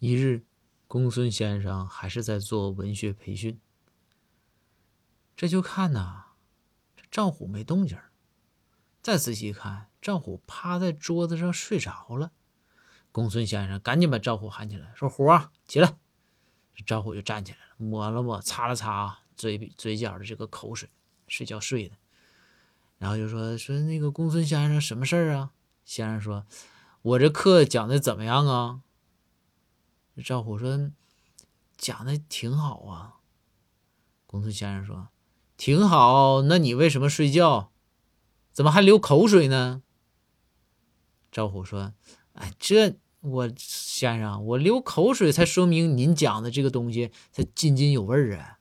一日，公孙先生还是在做文学培训，这就看呐，这赵虎没动静再仔细一看，赵虎趴在桌子上睡着了。公孙先生赶紧把赵虎喊起来，说：“虎啊，起来！”赵虎就站起来了，抹了抹，擦了擦嘴嘴角的这个口水，睡觉睡的。然后就说：“说那个公孙先生什么事儿啊？”先生说：“我这课讲的怎么样啊？”赵虎说：“讲的挺好啊。”公孙先生说：“挺好，那你为什么睡觉？怎么还流口水呢？”赵虎说：“哎，这我先生，我流口水才说明您讲的这个东西才津津有味啊。”